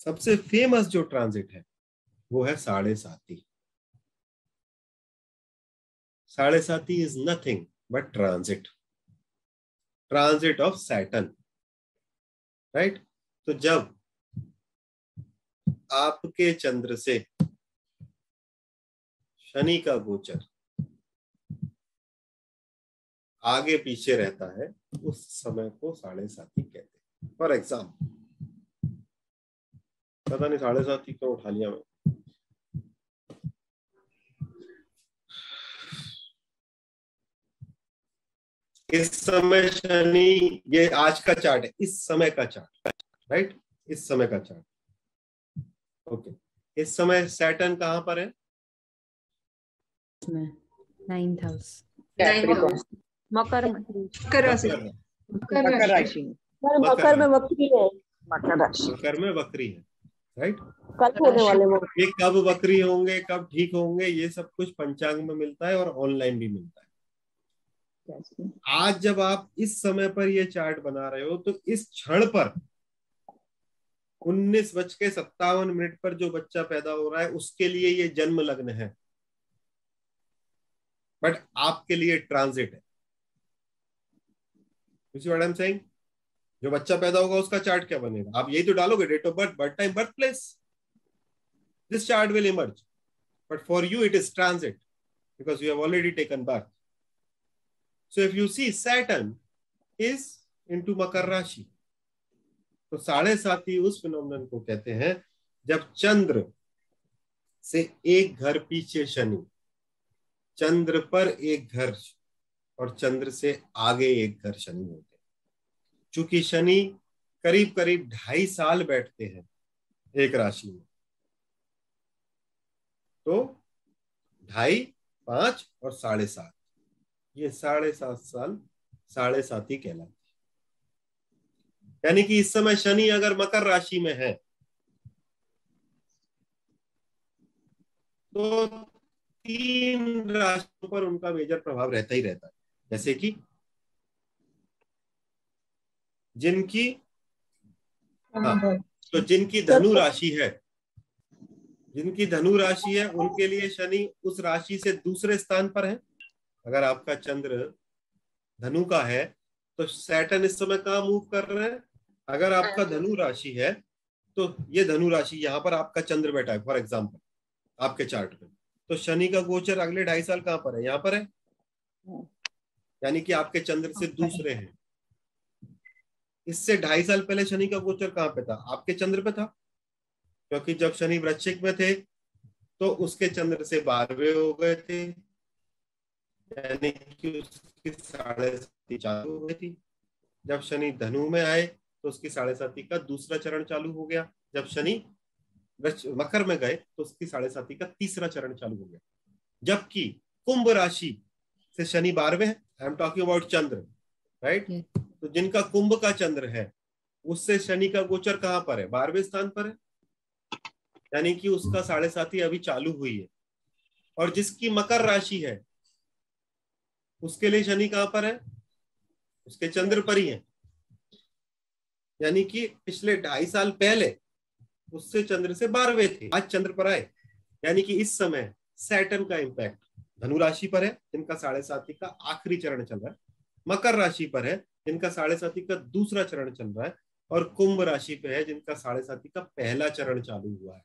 सबसे फ़ेमस जो ट्रांजिट है, वो है साढ़े साती। साढ़े साती is nothing but transit transit of Saturn right तो जब आपके चंद्र से शनि का गोचर आगे पीछे रहता है, उस समय को साढ़े साथी कहते हैं। फॉर एग्ज़ाम्पल पता नहीं साढ़े साथी क्यों उठा लिया मैं। इस समय शनि ये आज का चार्ट है इस समय का चार्ट राइट इस समय का चार्ट। ओके इस समय सैटर्न कहाँ पर है? नाइन्थ हाउस मकर मकर राशि। मकर राशि। मकर में वक्री है। मकर राशि मकर में वक्री है। राइट कल होने वाले वो ये कब वक्री होंगे कब ठीक होंगे ये सब कुछ पंचांग में मिलता है और ऑनलाइन भी मिलता है। आज जब आप इस समय पर ये चार्ट बना रहे हो तो इस क्षण पर उन्नीस बज के सत्तावन मिनट पर जो बच्चा पैदा हो रहा है उसके लिए ये जन्म लग्न है। बट आपके लिए ट्रांजिट है। व्हाट आई एम सेइंग जो बच्चा पैदा होगा उसका चार्ट क्या बनेगा? आप यही तो डालोगे date of birth birth time birth place this chart will emerge but for you it is because you have already taken birth so if you see Saturn is into Makar rashi तो साढ़े सात ही उस phenomenon को कहते हैं, जब चंद्र से एक घर पीछे शनि, चंद्र पर एक घर, और चंद्र से आगे एक घर शनि होते चूँकि शनि करीब करीब ढाई साल बैठते हैं एक राशि में। तो ढाई, पाँच और साढ़े सात। ये साढ़े सात साल साढ़े सात ही कहलाते यानी कि इस समय शनि अगर मकर राशि में है तो तीन राशियों पर उनका मेजर प्रभाव रहता ही रहता है। जैसे कि जिनकी हाँ। तो जिनकी धनु राशि है जिनकी धनु राशि है उनके लिए शनि उस राशि से दूसरे स्थान पर है। अगर आपका चंद्र धनु का है तो सैटन इस समय कहा मूव कर रहे हैं? अगर आपका धनु राशि है तो ये धनु राशि यहाँ पर आपका चंद्र बैठा है फॉर एग्ज़ाम्पल आपके चार्ट में। तो शनि का गोचर अगले ढाई साल कहाँ पर है? यहाँ पर है। यानी कि आपके चंद्र से दूसरे हैं। इससे ढाई साल पहले शनि का गोचर कहाँ पे था? आपके चंद्र पे था? क्योंकि जब शनि वृश्चिक में थे तो उसके चंद्र से बारहवें हो गए थे। यानी कि उसकी साढ़े साथी चालू हो गई थी। जब शनि धनु में आए तो उसकी साढ़े साथी का दूसरा चरण चालू हो गया। जब शनि मकर में गए तो उसकी साढ़े साथी का तीसरा चरण चालू हो गया। जबकि कुंभ राशि से शनि बारहवें I am talking about Chandra right तो जिनका कुंभ का चंद्र है, उससे शनि का गोचर कहाँ पर है? बारहवें स्थान पर है। यानी कि उसका साढ़े साथी अभी चालू हुई है। और जिसकी मकर राशि है, उसके लिए शनि कहाँ पर है? उसके चंद्र पर ही है। यानी कि पिछले ढाई साल पहले, उससे चंद्र से बारहवें थे। आज चंद्र पर आए। यानी कि इस समय सैटन का इम्पैक्ट धनु राशि पर है, जिनका साढ़े साथी का आखिरी चरण चल रहा है। मकर राशि पर है जिनका साढ़े साथी का दूसरा चरण चल रहा है और कुंभ राशि पे है जिनका साढ़े साथी का पहला चरण चालू हुआ है।